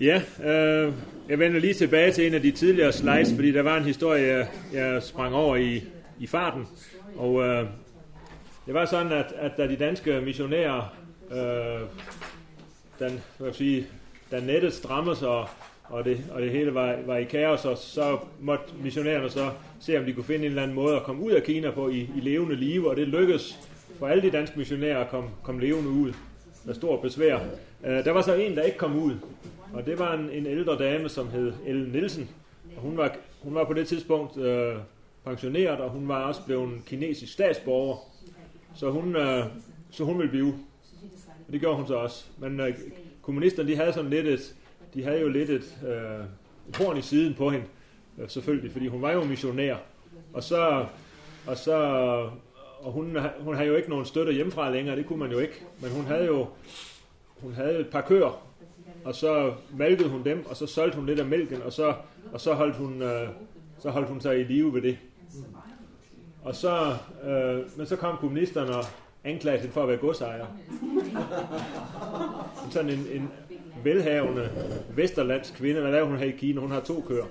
Ja, øh, jeg vender lige tilbage til en af de tidligere slides, fordi der var en historie, jeg, jeg sprang over i, i farten. Og øh, det var sådan, at, at da de danske missionærer, øh, den, hvad sige, da nettet strammede sig, og det, og det hele var, var i kaos, og så måtte missionærerne så se, om de kunne finde en eller anden måde at komme ud af Kina på i, i levende live, og det lykkedes for alle de danske missionærer at komme, komme levende ud med stor besvær. Øh, der var så en, der ikke kom ud, og det var en, en ældre dame, som hed Ellen Nielsen. Og hun var, hun var på det tidspunkt øh, pensioneret, og hun var også blevet en kinesisk statsborger. Så hun, øh, så hun ville blive. Og det gjorde hun så også. Men øh, kommunisterne, de havde sådan lidt et, de havde jo lidt et, øh, et horn i siden på hende, øh, selvfølgelig, fordi hun var jo missionær. Og så, og så, og hun, hun havde jo ikke nogen støtte hjemmefra længere, det kunne man jo ikke. Men hun havde jo, hun havde et par køer, og så malkede hun dem, og så solgte hun lidt af mælken, og så, og så, holdt, hun, øh, så holdt hun sig i live ved det. Og så, øh, men så kom kommunisterne og anklagede hende for at være godsejer. Sådan en, en velhavende vesterlandsk kvinde, hvad laver hun her i Kina? Hun har to køer.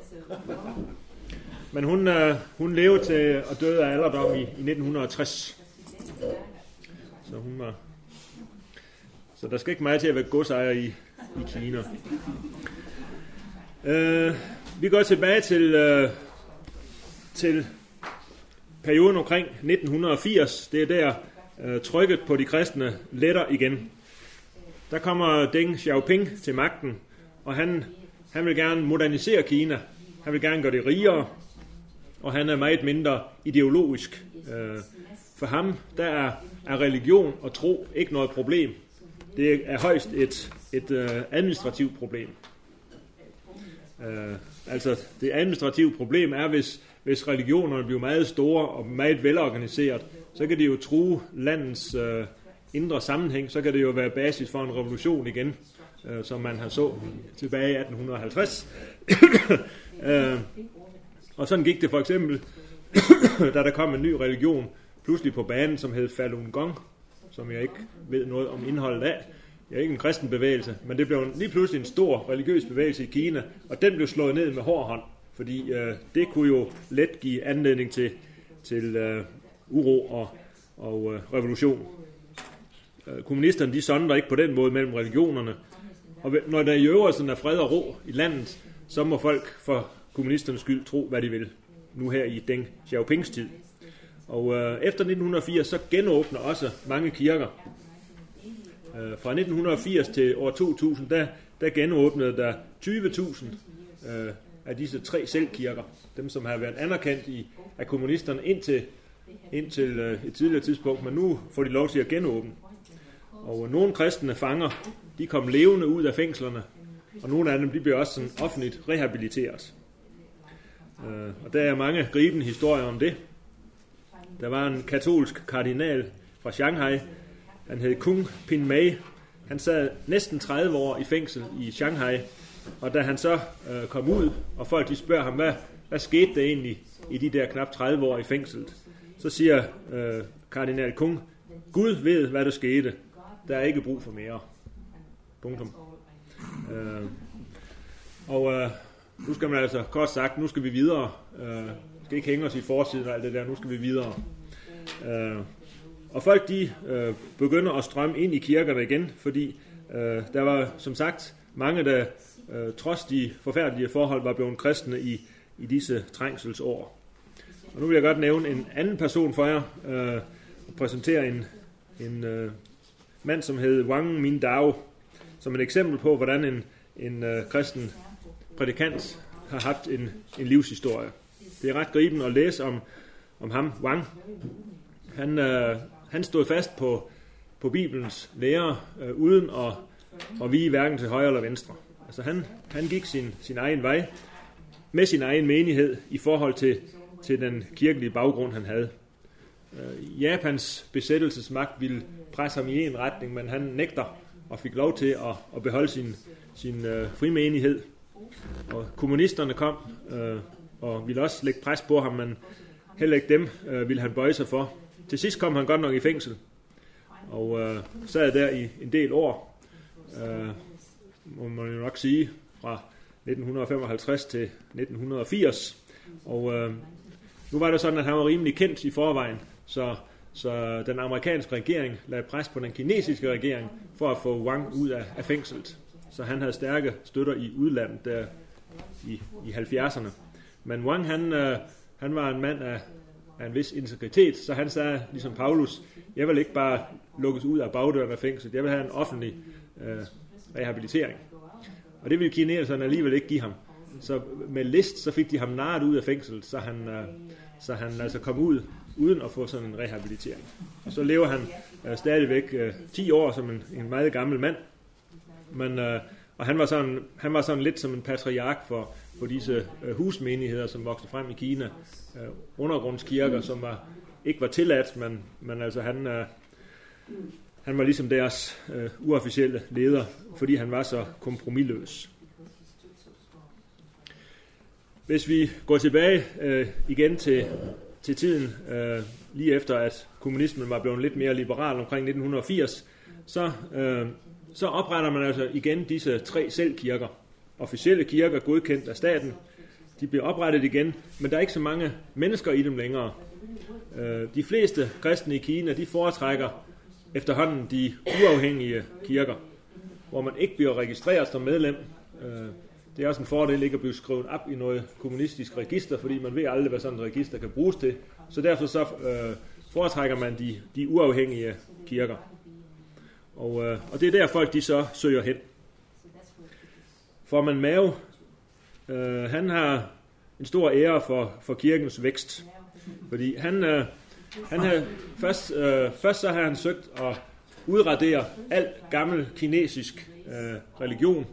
Men hun, øh, hun levede til og døde af alderdom i, i 1960. Så hun var... Så der skal ikke meget til at være godsejer i, i Kina. Øh, vi går tilbage til, øh, til perioden omkring 1980. Det er der øh, trykket på de kristne letter igen. Der kommer Deng Xiaoping til magten, og han, han vil gerne modernisere Kina. Han vil gerne gøre det rigere, og han er meget mindre ideologisk. Øh, for ham der er, er religion og tro ikke noget problem. Det er højst et, et øh, administrativt problem. Øh, altså det administrative problem er, hvis, hvis religionerne bliver meget store og meget velorganiseret, så kan det jo true landets øh, indre sammenhæng, så kan det jo være basis for en revolution igen, øh, som man har så tilbage i 1850. øh, og sådan gik det for eksempel, da der kom en ny religion pludselig på banen, som hed Falun Gong, som jeg ikke ved noget om indholdet af. Jeg ikke en kristen bevægelse, men det blev lige pludselig en stor religiøs bevægelse i Kina, og den blev slået ned med hård hånd, fordi øh, det kunne jo let give anledning til, til øh, uro og, og øh, revolution. Øh, kommunisterne de sondrer ikke på den måde mellem religionerne, og når der i øvrigt er fred og ro i landet, så må folk for kommunisternes skyld tro, hvad de vil, nu her i Deng Xiaopings tid. Og øh, efter 1980 så genåbner også mange kirker. Øh, fra 1980 til år 2000, der, der genåbnede der 20.000 øh, af disse tre selvkirker. Dem, som har været anerkendt i, af kommunisterne indtil, indtil øh, et tidligere tidspunkt, men nu får de lov til at genåbne. Og øh, nogle kristne fanger, de kom levende ud af fængslerne, og nogle af dem de blev også sådan offentligt rehabiliteret. Øh, og der er mange gribende historier om det. Der var en katolsk kardinal fra Shanghai. Han hed Kung Pin Mei. Han sad næsten 30 år i fængsel i Shanghai. Og da han så øh, kom ud, og folk de spørger ham, hvad, hvad skete der egentlig i de der knap 30 år i fængslet? Så siger øh, kardinal Kung, Gud ved, hvad der skete. Der er ikke brug for mere. Punktum. Øh, og øh, nu skal man altså kort sagt, nu skal vi videre. Øh, skal ikke hænge os i forsiden og alt det der, nu skal vi videre. Øh, og folk de øh, begynder at strømme ind i kirkerne igen, fordi øh, der var som sagt mange, der øh, trods de forfærdelige forhold var blevet kristne i, i disse trængselsår. Og nu vil jeg godt nævne en anden person for jer, øh, og præsentere en, en øh, mand, som hed Wang Mindao, som et eksempel på, hvordan en, en øh, kristen prædikant har haft en, en livshistorie. Det er ret gribende at læse om, om ham, Wang. Han, øh, han stod fast på, på Bibelens lære, øh, uden at, at vige hverken til højre eller venstre. Altså han, han gik sin, sin egen vej med sin egen menighed i forhold til, til den kirkelige baggrund, han havde. Øh, Japans besættelsesmagt ville presse ham i en retning, men han nægter og fik lov til at, at beholde sin, sin øh, frimenighed. Og kommunisterne kom øh, og ville også lægge pres på ham, men heller ikke dem øh, ville han bøje sig for. Til sidst kom han godt nok i fængsel, og øh, sad der i en del år, øh, må man jo nok sige, fra 1955 til 1980. Og øh, nu var det sådan, at han var rimelig kendt i forvejen, så, så den amerikanske regering lagde pres på den kinesiske regering for at få Wang ud af, af fængslet. Så han havde stærke støtter i udlandet der i, i 70'erne. Men Wang, han, øh, han var en mand af, af en vis integritet, så han sagde, ligesom Paulus, jeg vil ikke bare lukkes ud af bagdøren af fængslet, jeg vil have en offentlig øh, rehabilitering. Og det ville kineserne alligevel ikke give ham. Så med list, så fik de ham narret ud af fængslet, så han, øh, så han altså kom ud uden at få sådan en rehabilitering. Og så lever han øh, stadigvæk øh, 10 år som en, en meget gammel mand. Men, øh, og han var, sådan, han var sådan lidt som en patriark for, på disse øh, husmenigheder, som voksede frem i Kina. Øh, undergrundskirker, som var, ikke var tilladt, men, men altså han, øh, han var ligesom deres øh, uofficielle leder, fordi han var så kompromilløs. Hvis vi går tilbage øh, igen til, til tiden, øh, lige efter at kommunismen var blevet lidt mere liberal omkring 1980, så, øh, så opretter man altså igen disse tre selvkirker. Officielle kirker, godkendt af staten, de bliver oprettet igen, men der er ikke så mange mennesker i dem længere. Øh, de fleste kristne i Kina, de foretrækker efterhånden de uafhængige kirker, hvor man ikke bliver registreret som medlem. Øh, det er også en fordel ikke at blive skrevet op i noget kommunistisk register, fordi man ved aldrig, hvad sådan et register kan bruges til. Så derfor så øh, foretrækker man de, de uafhængige kirker. Og, øh, og det er der folk de så søger hen. Formand Mao, øh, han har en stor ære for, for kirkens vækst. Fordi han, øh, han har først, øh, først så har han søgt at udradere al gammel kinesisk øh, religion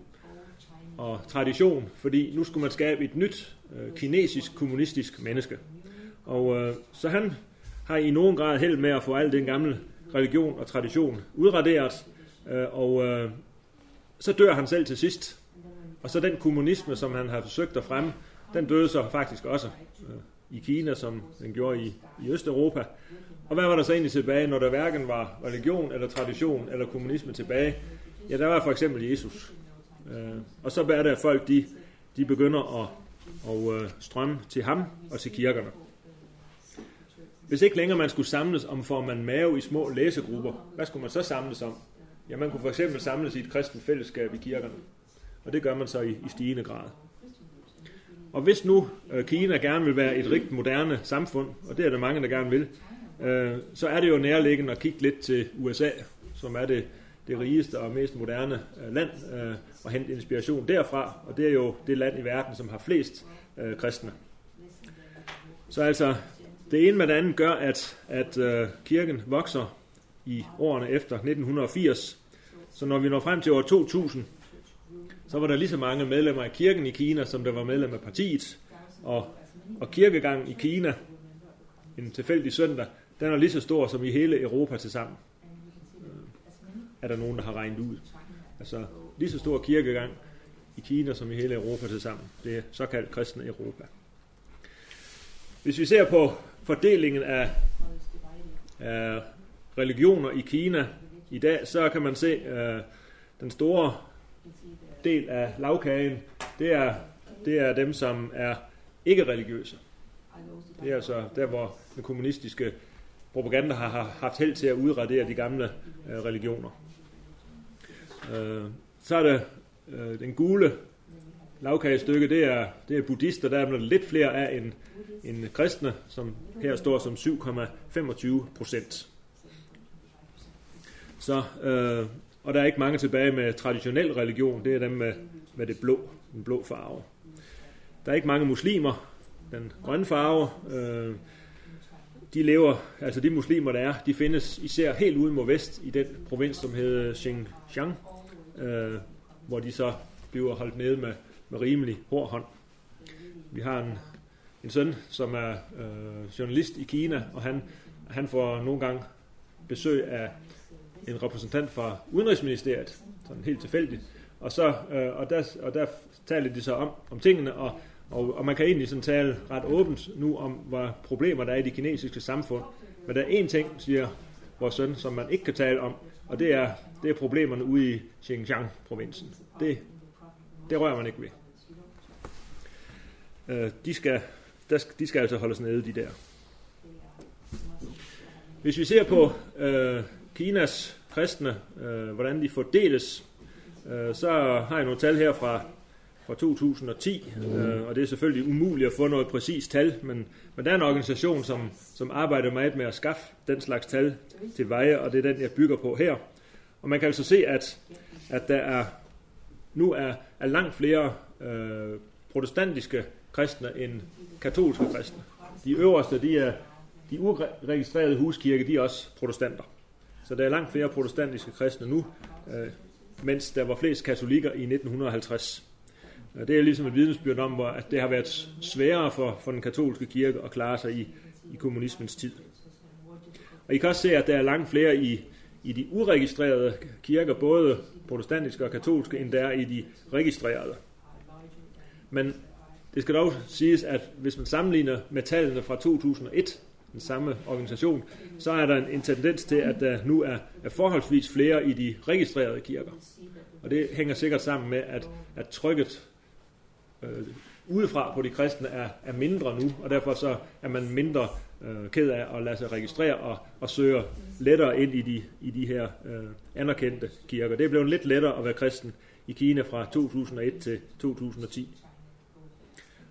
og tradition, fordi nu skulle man skabe et nyt øh, kinesisk kommunistisk menneske. Og øh, så han har i nogen grad held med at få al den gamle religion og tradition udraderet, øh, og øh, så dør han selv til sidst. Og så den kommunisme, som han har forsøgt at fremme, den døde så faktisk også øh, i Kina, som den gjorde i, i Østeuropa. Og hvad var der så egentlig tilbage, når der hverken var religion eller tradition eller kommunisme tilbage? Ja, der var for eksempel Jesus. Øh, og så er det, at folk de, de begynder at, at øh, strømme til ham og til kirkerne. Hvis ikke længere man skulle samles om for man mave i små læsegrupper, hvad skulle man så samles om? Ja, man kunne for eksempel samles i et kristent fællesskab i kirkerne. Og det gør man så i, i stigende grad. Og hvis nu øh, Kina gerne vil være et rigt moderne samfund, og det er der mange, der gerne vil, øh, så er det jo nærliggende at kigge lidt til USA, som er det, det rigeste og mest moderne øh, land, øh, og hente inspiration derfra, og det er jo det land i verden, som har flest øh, kristne. Så altså, det ene med det andet gør, at, at øh, kirken vokser i årene efter 1980. Så når vi når frem til år 2000, så var der lige så mange medlemmer af kirken i Kina, som der var medlemmer af partiet. Og, og kirkegangen i Kina, en tilfældig søndag, den er lige så stor som i hele Europa til sammen. Er der nogen, der har regnet ud. Altså lige så stor kirkegang i Kina som i hele Europa til sammen. Det er såkaldt kristne Europa. Hvis vi ser på fordelingen af, af religioner i Kina i dag, så kan man se uh, den store del af lavkagen, det er, det er dem, som er ikke religiøse. Det er altså der, hvor den kommunistiske propaganda har haft held til at udradere de gamle øh, religioner. Uh, så er det øh, den gule lavkagestykke, det er, det er buddhister, der er lidt flere af end, end kristne, som her står som 7,25 procent. Så, øh, og der er ikke mange tilbage med traditionel religion, det er dem med, med det blå, den blå farve. Der er ikke mange muslimer, den grønne farve, øh, de lever, altså de muslimer, der er, de findes især helt ude mod vest i den provins, som hedder Xinjiang, øh, hvor de så bliver holdt nede med, med rimelig hård hånd. Vi har en, en søn, som er øh, journalist i Kina, og han, han får nogle gange besøg af en repræsentant fra Udenrigsministeriet, sådan helt tilfældigt, og, så, øh, og, der, og der talte de så om, om tingene, og, og, og man kan egentlig sådan tale ret åbent nu om, hvad problemer der er i det kinesiske samfund. Men der er én ting, siger vores søn, som man ikke kan tale om, og det er, det er problemerne ude i Xinjiang-provinsen. Det, det rører man ikke ved. Øh, de, skal, der, de skal altså holdes nede, de der. Hvis vi ser på øh, Kinas kristne, øh, hvordan de fordeles, øh, så har jeg nogle tal her fra, fra 2010, øh, og det er selvfølgelig umuligt at få noget præcist tal, men, men der er en organisation, som, som arbejder meget med at skaffe den slags tal til veje, og det er den, jeg bygger på her. Og man kan altså se, at, at der er nu er, er langt flere øh, protestantiske kristne end katolske kristne. De øverste, de er de uregistrerede huskirke, de er også protestanter. Så der er langt flere protestantiske kristne nu, øh, mens der var flest katolikker i 1950. Det er ligesom et vidnesbyrd om, at det har været sværere for, for den katolske kirke at klare sig i, i kommunismens tid. Og I kan også se, at der er langt flere i, i de uregistrerede kirker, både protestantiske og katolske, end der er i de registrerede. Men det skal dog siges, at hvis man sammenligner med tallene fra 2001, den samme organisation, så er der en, en tendens til, at der nu er, er forholdsvis flere i de registrerede kirker. Og det hænger sikkert sammen med, at, at trykket øh, udefra på de kristne er, er mindre nu, og derfor så er man mindre øh, ked af at lade sig registrere og, og søge lettere ind i de, i de her øh, anerkendte kirker. Det er blevet lidt lettere at være kristen i Kina fra 2001 til 2010.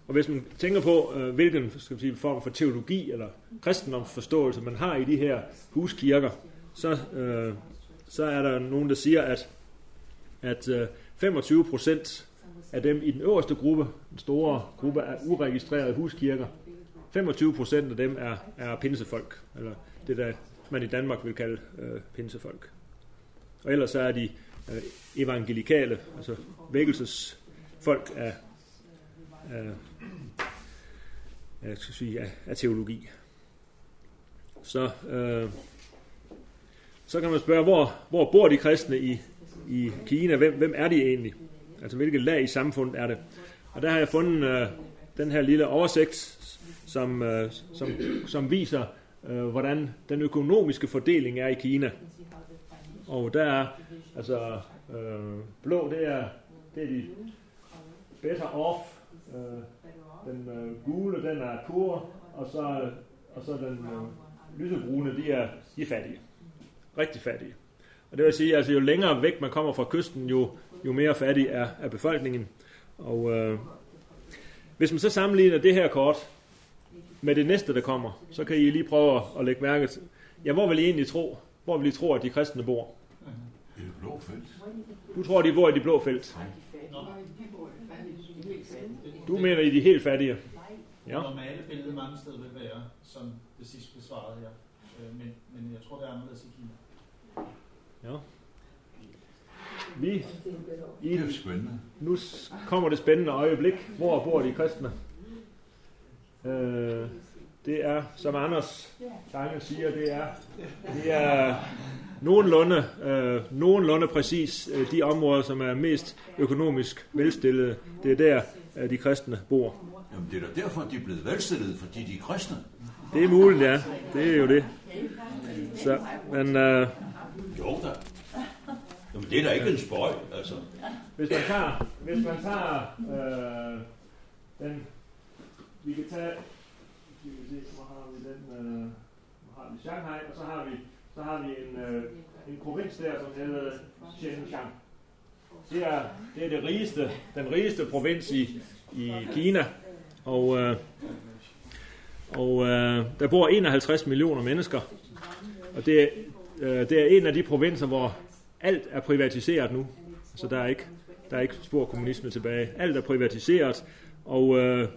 Og hvis man tænker på, øh, hvilken skal man sige, form for teologi eller kristendomsforståelse man har i de her huskirker, så, øh, så er der nogen, der siger, at, at øh, 25 procent af dem i den øverste gruppe, den store gruppe af uregistrerede huskirker, 25 procent af dem er, er pinsefolk, eller det der man i Danmark vil kalde øh, pinsefolk. Og ellers så er de øh, evangelikale, altså vækkelsesfolk af, af, af, skal sige, af, af teologi. Så, øh, så kan man spørge, hvor, hvor bor de kristne i, i Kina? Hvem, hvem er de egentlig? Altså hvilket lag i samfundet er det? Og der har jeg fundet øh, den her lille oversigt, som, øh, som, som viser, øh, hvordan den økonomiske fordeling er i Kina. Og der er, altså, øh, blå, det er, det er de better off. Øh, den øh, gule, den er poor, og så, og så den øh, lysebrune, de er, de er fattige. Rigtig fattige. Og det vil sige, altså jo længere væk man kommer fra kysten, jo, jo mere fattig er, er befolkningen. Og øh, hvis man så sammenligner det her kort med det næste, der kommer, så kan I lige prøve at lægge mærke til, ja, hvor vil I egentlig tro, hvor vil I tro, at de kristne bor? I det blå felt. Du tror, de bor i de blå felt? Du mener, I de helt fattige? Ja. Normale billede mange steder vil være, som det sidste besvarede her. Øh, men, men jeg tror, det er anderledes i Kina. Ja. Vi, I, det er spændende. Nu kommer det spændende øjeblik. Hvor bor de kristne? Øh, det er, som Anders Tange siger, det er, det er nogenlunde, øh, nogenlunde præcis øh, de områder, som er mest økonomisk velstillede. Det er der, øh, de kristne bor. Jamen, det er da derfor, de er blevet velstillede, fordi de er kristne. Det er muligt, ja. Det er jo det. Så, men, øh, jo da. Jamen, det er da ikke en spøj, altså. Hvis man tager, hvis man tager øh, den vi kan tage, vi kan se, hvor har vi den, øh, hvor har vi Shanghai, og så har vi, så har vi en, øh, en provins der, som hedder Xinjiang. Det er, det er det rigeste, den rigeste provins i, i Kina, og, øh, og øh, der bor 51 millioner mennesker, og det, øh, det er en af de provinser, hvor alt er privatiseret nu, så der er ikke, der er ikke spor kommunisme tilbage. Alt er privatiseret, og øh,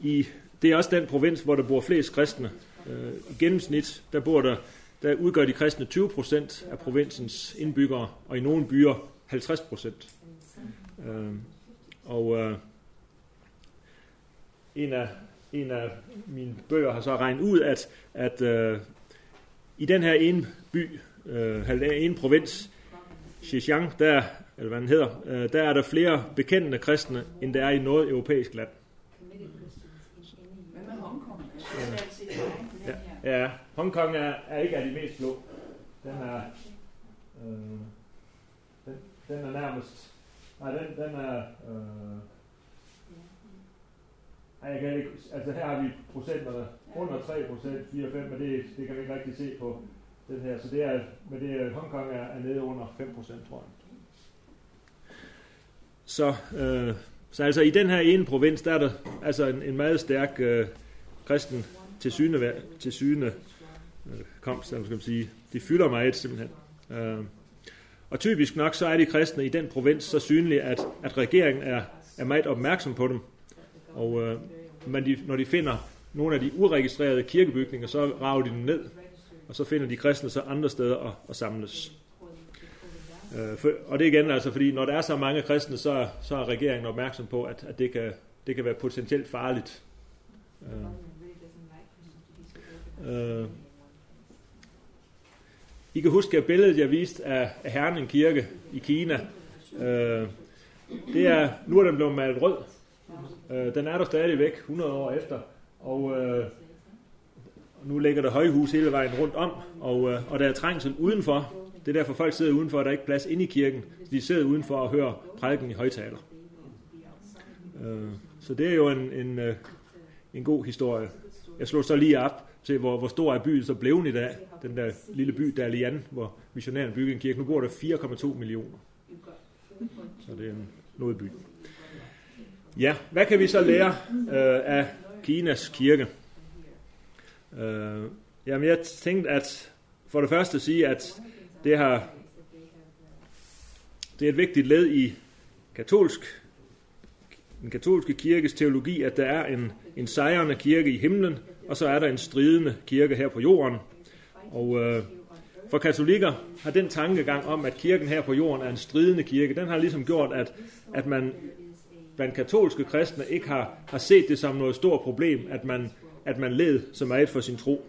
i, det er også den provins, hvor der bor flest kristne. Øh, I gennemsnit, der bor der, der udgør de kristne 20 procent af provinsens indbyggere, og i nogle byer 50 procent. Øh, og øh, en, af, en af mine bøger har så regnet ud, at, at øh, i den her ene by, øh, en provins, Xinjiang, der, eller hvad den hedder, øh, der er der flere bekendte kristne, end der er i noget europæisk land. Ja. Hongkong er, er ikke af de mest blå. Den er, øh, den, den er nærmest Nej, den, den er... Øh, nej, jeg kan ikke... Altså her har vi procenterne under 3 procent, 4-5, men det, det kan vi ikke rigtig se på den her. Så det er, men det er, Hongkong er, er nede under 5 procent, tror jeg. Så, øh, så altså i den her ene provins, der er der altså en, en meget stærk øh, kristen til syne, til syne øh, komst, skal man sige. De fylder meget simpelthen. Øh, og typisk nok, så er de kristne i den provins så synlige, at, at regeringen er, er meget opmærksom på dem. Og øh, men de, når de finder nogle af de uregistrerede kirkebygninger, så rager de dem ned, og så finder de kristne så andre steder at, at samles. Øh, for, og det er igen altså, fordi når der er så mange kristne, så, så er regeringen opmærksom på, at, at det, kan, det kan være potentielt farligt. Øh, øh, I kan huske billedet, jeg viste af, af Herning Kirke i Kina. Øh, det er, nu er den blevet malet rød. Øh, den er der stadigvæk 100 år efter. Og øh, nu ligger der højhus hele vejen rundt om, og, øh, og der er trængsel udenfor. Det er derfor folk sidder udenfor, og der er ikke plads inde i kirken. De sidder udenfor og hører prædiken i højtaler. Øh, så det er jo en, en, øh, en god historie. Jeg slog så lige op Se, hvor, hvor stor er byen så blev i dag. Den der lille by, der er Lian, hvor missionæren byggede en kirke. Nu bor der 4,2 millioner. Så det er en noget by. Ja, hvad kan vi så lære øh, af Kinas kirke? Øh, jamen, jeg tænkte at for det første sige, at det har det er et vigtigt led i katolsk den katolske kirkes teologi, at der er en, en sejrende kirke i himlen, og så er der en stridende kirke her på jorden. Og øh, for katolikker har den tankegang om, at kirken her på jorden er en stridende kirke, den har ligesom gjort, at, at man blandt katolske kristne ikke har, har set det som noget stort problem, at man, at man led så meget for sin tro.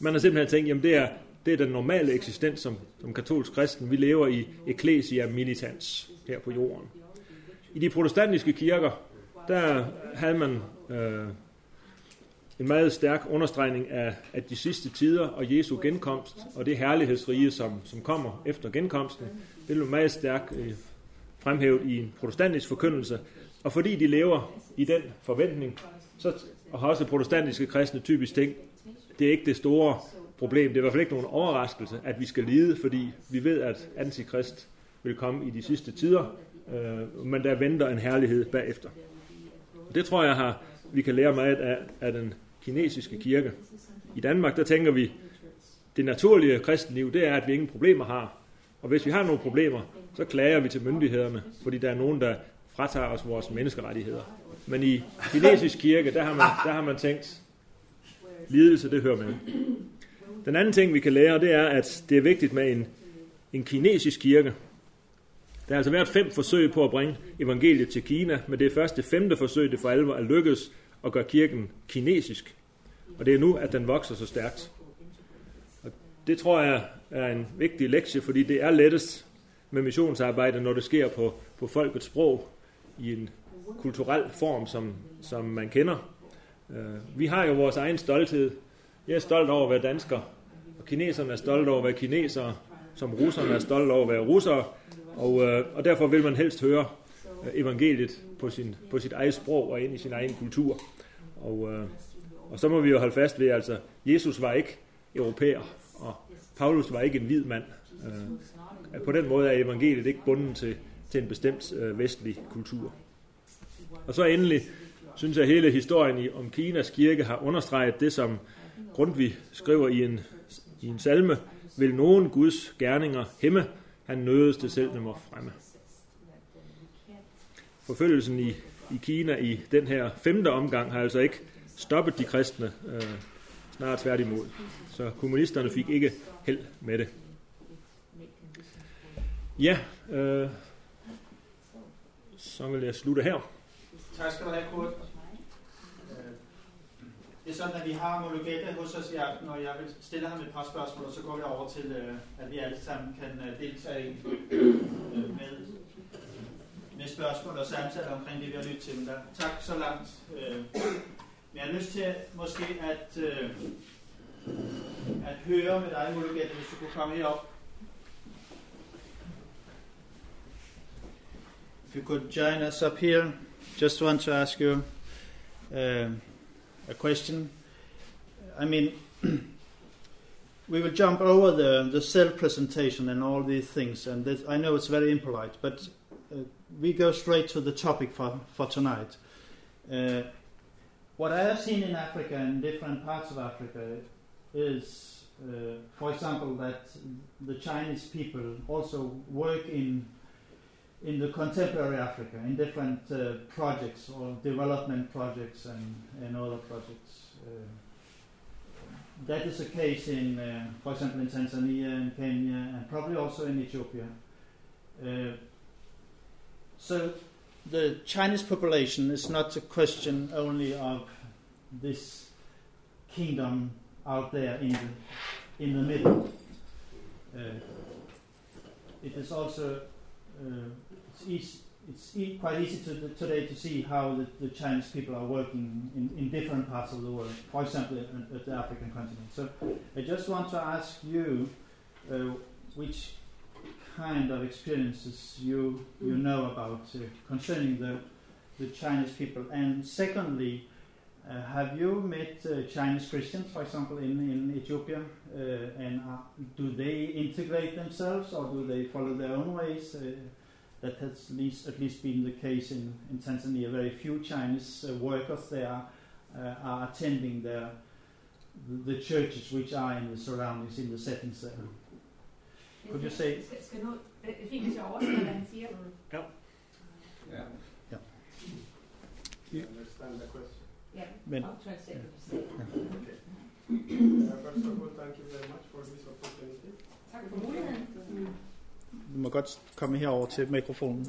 Man har simpelthen tænkt, jamen det er, det er den normale eksistens som, som katolsk kristen. Vi lever i ecclesia militans her på jorden. I de protestantiske kirker, der havde man øh, en meget stærk understregning af, af de sidste tider og Jesu genkomst, og det herlighedsrige, som, som kommer efter genkomsten. Det blev meget stærkt øh, fremhævet i en protestantisk forkyndelse. Og fordi de lever i den forventning, så og har også protestantiske kristne typisk tænkt, det er ikke det store problem, det er i hvert fald ikke nogen overraskelse, at vi skal lide, fordi vi ved, at antikrist vil komme i de sidste tider, øh, men der venter en herlighed bagefter. Det tror jeg, har, vi kan lære meget af, af den kinesiske kirke. I Danmark, der tænker vi, det naturlige kristenliv, det er, at vi ingen problemer har. Og hvis vi har nogle problemer, så klager vi til myndighederne, fordi der er nogen, der fratager os vores menneskerettigheder. Men i kinesisk kirke, der har man, der har man tænkt, lidelse, det hører med. Den anden ting, vi kan lære, det er, at det er vigtigt med en, en kinesisk kirke. Der har altså været fem forsøg på at bringe evangeliet til Kina, men det er først det femte forsøg, det for alvor er lykkedes at gøre kirken kinesisk. Og det er nu, at den vokser så stærkt. Og det tror jeg er en vigtig lektie, fordi det er lettest med missionsarbejde, når det sker på, på folkets sprog i en kulturel form, som, som man kender. Øh, vi har jo vores egen stolthed. Jeg er stolt over at være dansker, og kineserne er stolte over at være kinesere, som russerne er stolte over at være russere, og, øh, og derfor vil man helst høre øh, evangeliet på, sin, på sit eget sprog og ind i sin egen kultur. Og, øh, og så må vi jo holde fast ved, altså, Jesus var ikke europæer, og Paulus var ikke en hvid mand. Øh, på den måde er evangeliet ikke bundet til, til en bestemt øh, vestlig kultur. Og så endelig synes jeg, at hele historien om Kinas kirke har understreget det, som Grundtvig skriver i en, i en salme, vil nogen Guds gerninger hæmme, han nødes det selv med fremme. Forfølgelsen i, i Kina i den her femte omgang har altså ikke stoppet de kristne, øh, snart tværtimod. Så kommunisterne fik ikke held med det. Ja, øh, så vil jeg slutte her. Tak skal du have, Kurt. Det er sådan, at vi har Mologette hos os i aften, og jeg vil stille ham et par spørgsmål, og så går vi over til, øh, at vi alle sammen kan øh, deltage øh, med, med spørgsmål og samtaler omkring det, vi har lyttet til. Men der, tak så langt. Men jeg har lyst til måske at, at høre med dig, Mologette, hvis du kunne komme herop. if you could join us up here, just want to ask you Uh, a question. I mean, we will jump over the, the self presentation and all these things, and this, I know it's very impolite, but uh, we go straight to the topic for, for tonight. Uh, what I have seen in Africa, in different parts of Africa, is, uh, for example, that the Chinese people also work in in the contemporary Africa, in different uh, projects or development projects and, and other projects. Uh, that is the case in, uh, for example, in Tanzania and Kenya, and probably also in Ethiopia. Uh, so the Chinese population is not a question only of this kingdom out there in the, in the middle. Uh, it is also uh, easy, it's e- quite easy to, today to see how the, the, Chinese people are working in, in different parts of the world, for example, at, at the African continent. So I just want to ask you uh, which kind of experiences you, you know about uh, concerning the, the Chinese people. And secondly, uh, have you met uh, Chinese Christians, for example, in, in Ethiopia? Uh, and do they integrate themselves or do they follow their own ways? That has least, at least been the case in, in Tanzania. Very few Chinese uh, workers there uh, are attending the, the churches which are in the surroundings, in the settings there. Could you say? Skal nu, det er fint, hvis jeg oversætter, hvad han siger. Ja. Ja. Ja. You understand the question? Yeah, Men, I'll translate what you say. Okay. Uh, first of all, thank you very much for this opportunity. Tak for muligheden. Du må godt komme herover til mikrofonen.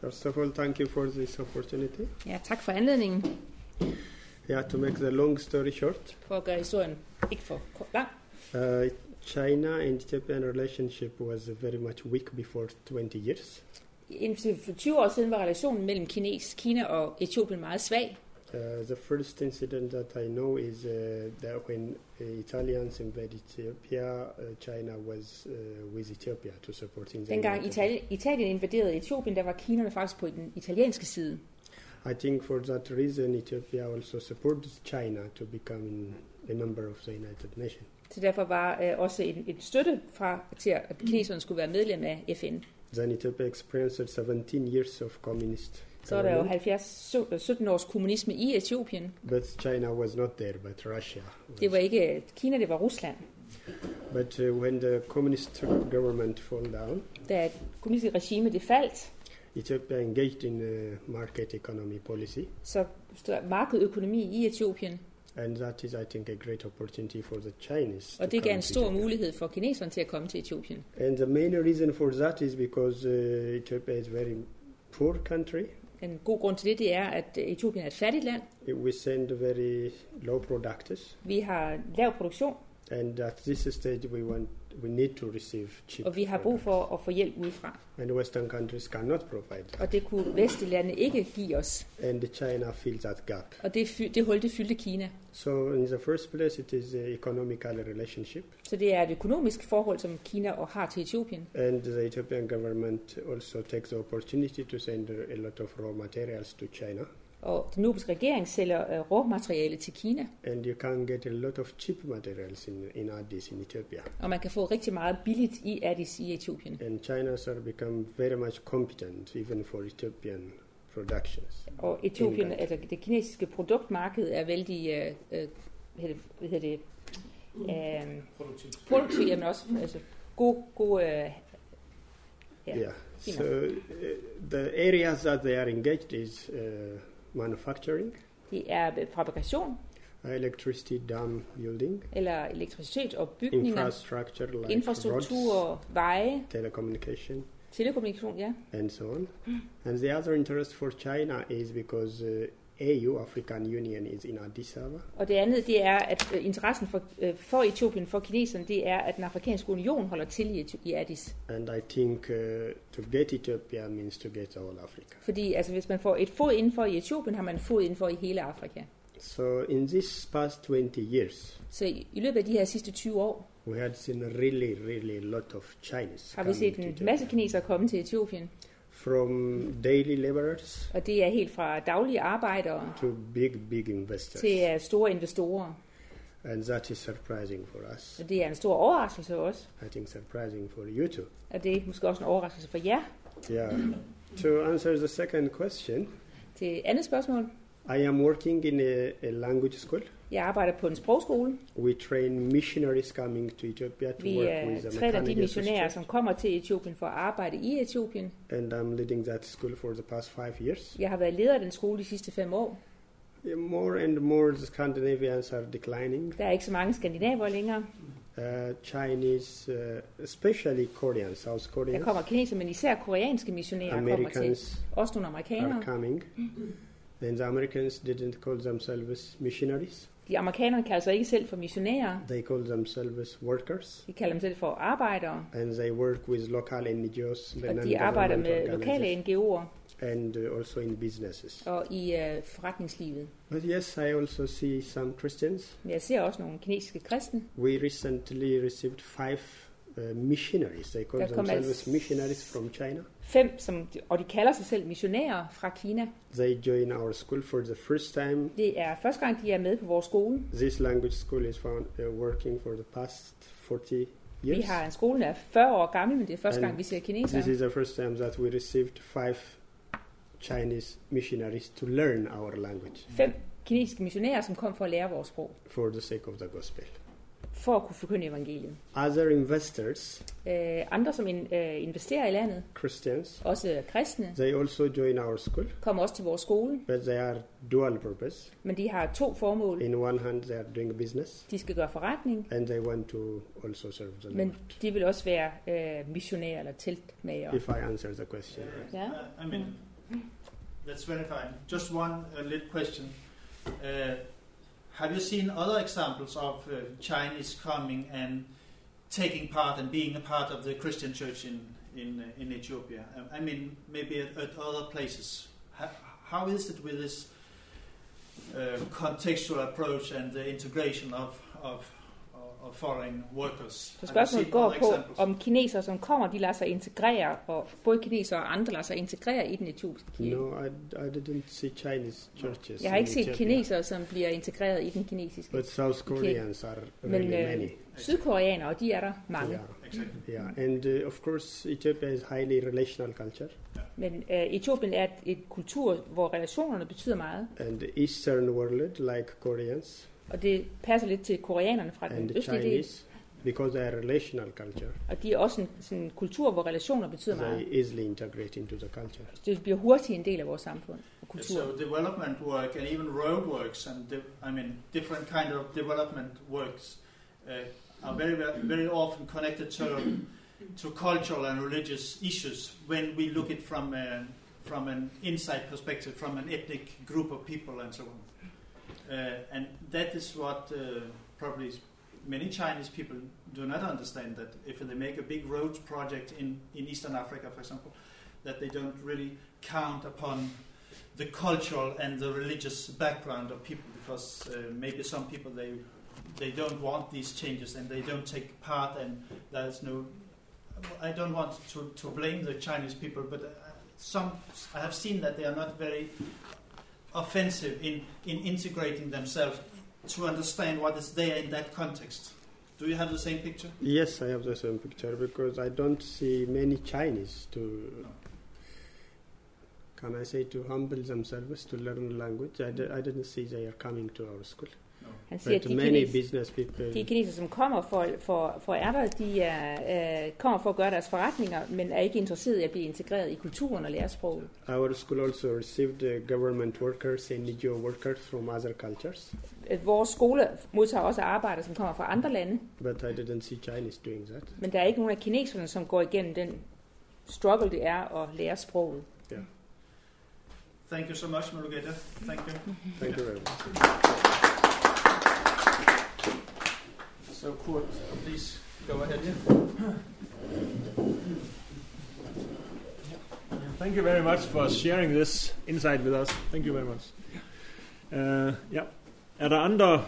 First of all, thank you for this opportunity. Ja, tak for anledningen. Yeah, to make the long story short, For at gøre historien ikke for lang. uh, China and Ethiopian relationship was very much weak before 20 years. Indtil for 20 år siden var relationen mellem Kines, Kina og Etiopien meget svag. Uh, the first incident that I know is uh, that when uh, Italians invaded Ethiopia, uh, China was uh, with Ethiopia to support in the Dengang United Italien, invaderede Etiopien, der var kinerne faktisk på den italienske side. I think for that reason, Ethiopia also supported China to become a member of the United Nations. Så derfor var også en, en støtte fra til, at kineserne skulle være medlem af FN. Then Ethiopia experienced 17 years of communist Så er der jo government, 70, 17 års kommunisme i Etiopien. but China was not there, but Russia. Was. Det var ikke Kina, det var Rusland. But uh, when the communist government fell down, Da kommunistiske regime det faldt, Ethiopia engaged in uh, market economy policy, så markedøkonomi i Etiopien. and that is, I think, a great opportunity for the Chinese. Og det gav en to stor mulighed for kineserne til at komme til Etiopien. And the main reason for that is because uh, Ethiopia is very poor country. En god grund til det, det er, at øh, Etiopien er et fattigt land. We send very low products, Vi har lav produktion, and at this stage, we want we need to receive cheap. og vi har brug for at få hjælp udefra. and Western countries cannot provide that. Og det kunne vestlige lande ikke give os. And China fills that gap. Og det, fy- det hul, det fyldte Kina. So in the first place, it is a economical relationship, Så det er et økonomisk forhold, som Kina og har til Etiopien. and the Ethiopian government also takes the opportunity to send a lot of raw materials to China, Og den nubiske regering sælger øh, råmateriale til Kina, and you can get a lot of cheap materials in in Addis in Ethiopia. og man kan få rigtig meget billigt i Addis i Etiopien. And China has become very much competent even for Ethiopian productions. Og Etiopien, altså det kinesiske produktmarked er vældig, øh, øh, hvad hedder det, hvad hedder det øh, produktivt, men også altså, god, god øh, ja. Yeah. So uh, the areas that they are engaged is uh, manufacturing, Det er fabrikation, electricity dam building, eller elektricitet og bygninger, infrastructure like infrastruktur, roads, veje, telecommunication, telekommunikation, ja. and so on. And the other interest for China is because uh, AU, African Union, is in Addis Ababa, Og det andet, det er, at øh, interessen for, øh, for Etiopien, for kineserne, det er, at den afrikanske union holder til i, i Addis. and I think uh, to get Ethiopia means to get all Africa. Fordi altså, hvis man får et fod indenfor i Etiopien, har man en fod indenfor i hele Afrika. So in this past 20 years, Så i, i løbet af de her sidste 20 år, we had seen really, really lot of Chinese har vi set en masse kinesere komme til Etiopien. From daily laborers Og det er helt fra daglige arbejdere to big, big investors. til øh, store investorer. And that is surprising for us. Og det er en stor overraskelse også. I think surprising for you too. Og det er måske også en overraskelse for jer. Yeah. to answer the second question, Til andet spørgsmål. I am working in a, a language school. Jeg arbejder på en sprogskole. We train missionaries coming to Ethiopia to Vi work with uh, the træner de missionærer, som kommer til Etiopien for at arbejde i Etiopien. And I'm leading that school for the past five years. Jeg har været leder af den skole de sidste fem år. Yeah, More and more the Scandinavians are declining. Der er ikke så mange skandinaver længere. Uh, Chinese, uh, especially Koreans, South Der Koreans, kommer kineser, men især koreanske missionærer kommer til. Americans Også nogle are amerikanere. coming. Then the Americans didn't call themselves missionaries. De amerikanere kalder sig ikke selv for missionærer. They call themselves workers. De kalder dem selv for arbejdere. And they work with local NGOs, Og de arbejder med lokale NGO'er and uh, also in businesses. og i uh, forretningslivet. But yes, I also see some Christians. Men jeg ser også nogle kinesiske kristne. We recently received five uh, missionaries. They call themselves altså- missionaries from China. Fem, som, og de kalder sig selv missionærer fra Kina. They join our school for the first time. Det er første gang, de er med på vores skole. This language school is found, uh, working for the past 40 years. Vi har en skole, der er 40 år gammel, men det er første And gang, vi ser This kinesere. is the first time that we received five Chinese missionaries to learn our language Fem kinesiske missionærer, som kom for at lære vores sprog, for the sake of the gospel. For at kunne forkynde evangeliet. Other investors, Øh, andre, som in, øh, investerer i landet, Christians, også kristne, they also join our school, kommer også til vores skole, but they are dual purpose. men de har to formål. In one hand, they are doing business, De skal gøre forretning, and they want to also serve the men Lord. de vil også være øh, missionærer eller teltmager. If I answer the question. Ja. Uh, I mean, that's very fine. Just one uh, little question. Uh, have you seen other examples of uh, Chinese coming and taking part and being a part of the Christian church in in uh, in Ethiopia? Um, I mean, maybe at, at other places. How, how is it with this uh, contextual approach and the integration of of, of foreign workers? Så spørgsmålet går på, om kinesere, som kommer, de lader sig integrere, og både kinesere og andre lader sig integrere i den etiopiske kirke. No, I, I didn't see Chinese churches. Jeg har ikke set Ethiopia. kinesere, som bliver integreret i den kinesiske. But South Koreans are Men really øh, many. sydkoreanere, de er der mange. Yeah. Exactly. Yeah, and uh, of course, Ethiopia is highly relational culture, Men øh, Etiopien er et, et kultur, hvor relationerne betyder meget. and the Eastern world, like Koreans Og det passer lidt til koreanerne fra den østlige del. Because they are relational culture, Og de er også en sådan en kultur, hvor relationer betyder they meget. easily integrate into the culture. Det bliver hurtigt en del af vores samfund og kultur. So development work and even road works and de- I mean different kind of development works uh, are very very very often connected to to cultural and religious issues when we look it from a, from an inside perspective, from an ethnic group of people and so on. Uh, and that is what uh, probably many Chinese people do not understand that if they make a big road project in, in Eastern Africa, for example, that they don't really count upon the cultural and the religious background of people because uh, maybe some people they they don't want these changes and they don't take part and there's no I don't want to, to blame the Chinese people but uh, some I have seen that they are not very offensive in, in integrating themselves to understand what is there in that context. Do you have the same picture? Yes, I have the same picture because I don't see many Chinese to. Can I say to humble themselves to learn the language? I, I didn't see they are coming to our school. Han siger, at But de, many kines, business people. de kinesere, som kommer for, for, for ærter, de er, øh, kommer for at gøre deres forretninger, men er ikke interesseret i at blive integreret i kulturen og lære sproget. Our school also received uh, government workers and NGO workers from other cultures, At Vores skole modtager også arbejdere, som kommer fra andre lande, but I didn't see Chinese doing that. men der er ikke nogen af kineserne, som går igennem den struggle, det er at lære sproget. Thank you so much, Mulugeta. Thank you. Thank you very much. So, Kurt, please go ahead. Thank you very much for sharing this insight with us. Thank you very much. Uh, ja. Er der andre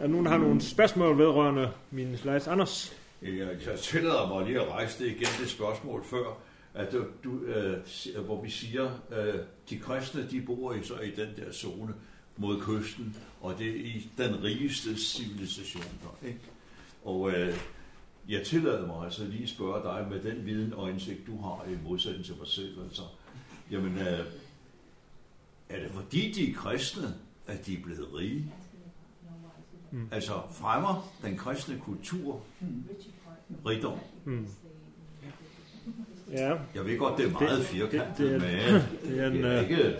er nogen, der har nogle spørgsmål vedrørende mine slides? Anders? Jeg, tillader mig lige at rejse det igen, det spørgsmål før, at du, du, øh, hvor vi siger, øh, de kristne, de bor i, så i den der zone mod kysten, og det er i den rigeste civilisation der, ikke? Og øh, jeg tillader mig altså lige at spørge dig med den viden og indsigt, du har i modsætning til mig selv, altså, jamen, øh, er det fordi de er kristne, at de er blevet rige? Mm. Altså fremmer den kristne kultur rigdom. Hmm. Ja, Jeg ved godt, det er meget Det- firkantet, det- det men er- det er en, det er øh, ikke...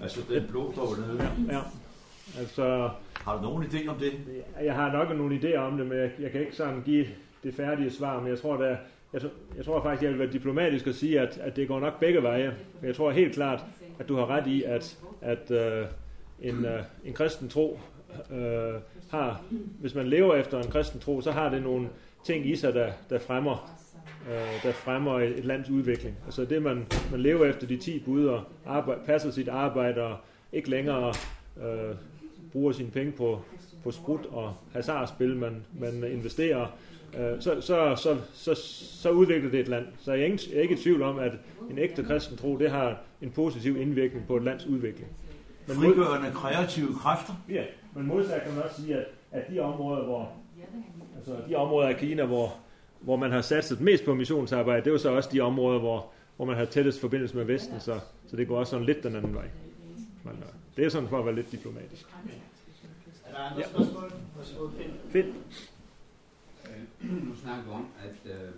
Altså, den blå dernede. ja, ja. Altså, Har du nogen idé om det? jeg har nok nogle idéer om det, men jeg, jeg kan ikke sådan give det færdige svar, men jeg tror, der, jeg, jeg tror faktisk, jeg vil være diplomatisk og sige, at, at det går nok begge veje. Men jeg tror helt klart, at du har ret i, at, at øh, en, øh, en kristen tro øh, har, hvis man lever efter en kristen tro, så har det nogle ting i sig, der, der fremmer øh, der fremmer et, et lands udvikling. Altså det, man, man lever efter de 10 bud og arbejde, passer sit arbejde og ikke længere øh, bruger sine penge på, på sprut og hasardspil, man, man investerer, øh, så, så, så, så, så udvikler det et land. Så jeg er, ikke, jeg er ikke i tvivl om, at en ægte kristen tro, det har en positiv indvirkning på et lands udvikling. Men, Frigørende kreative kræfter? ja, men modsat kan man også sige, at, at de områder, hvor, altså de områder af Kina, hvor, hvor man har satset mest på missionsarbejde, det er jo så også de områder, hvor, hvor man har tættest forbindelse med Vesten, så, så det går også sådan lidt den anden vej. Men, øh, det er sådan for at være lidt diplomatisk. Er der andre Ja. spørgsmål? Værsgo, Finn. Fedt. Øh, nu snakker du om, at, øh,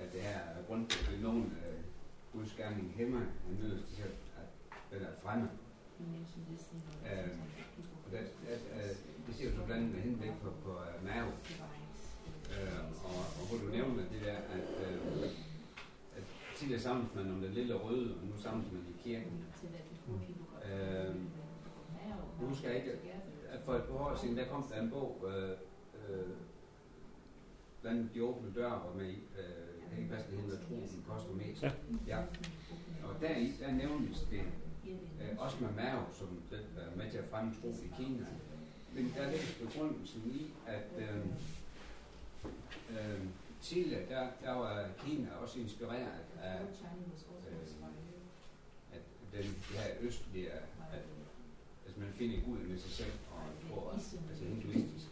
at det her er grund til, at nogen øh, udskærning hæmmer en nødt til at, at den er fremme. Øh, og det, det, øh, det ser jo så blandt andet med henblik på, på uh. Øh, og, og hvor du nævner det der, at, øh, at tidligere samles man om den lille røde, og nu samles man i kirken. Øh, nu husker jeg ikke, at for et par år siden, der kom der en bog, øh, øh, blandt de åbne døre, hvor man øh, jeg kan ikke passe det hedder, tro, den koster mest. Ja. ja. Og deri, der nævnes det øh, også med Mao, som den er med til at fremme tro i Kina. Men der ligger begrundelsen i, at øh, øh, tidligere, der, der var Kina også inspireret af, øh, at den, det her østlige, at, at man finder Gud med sig selv, og tror, altså hinduistisk.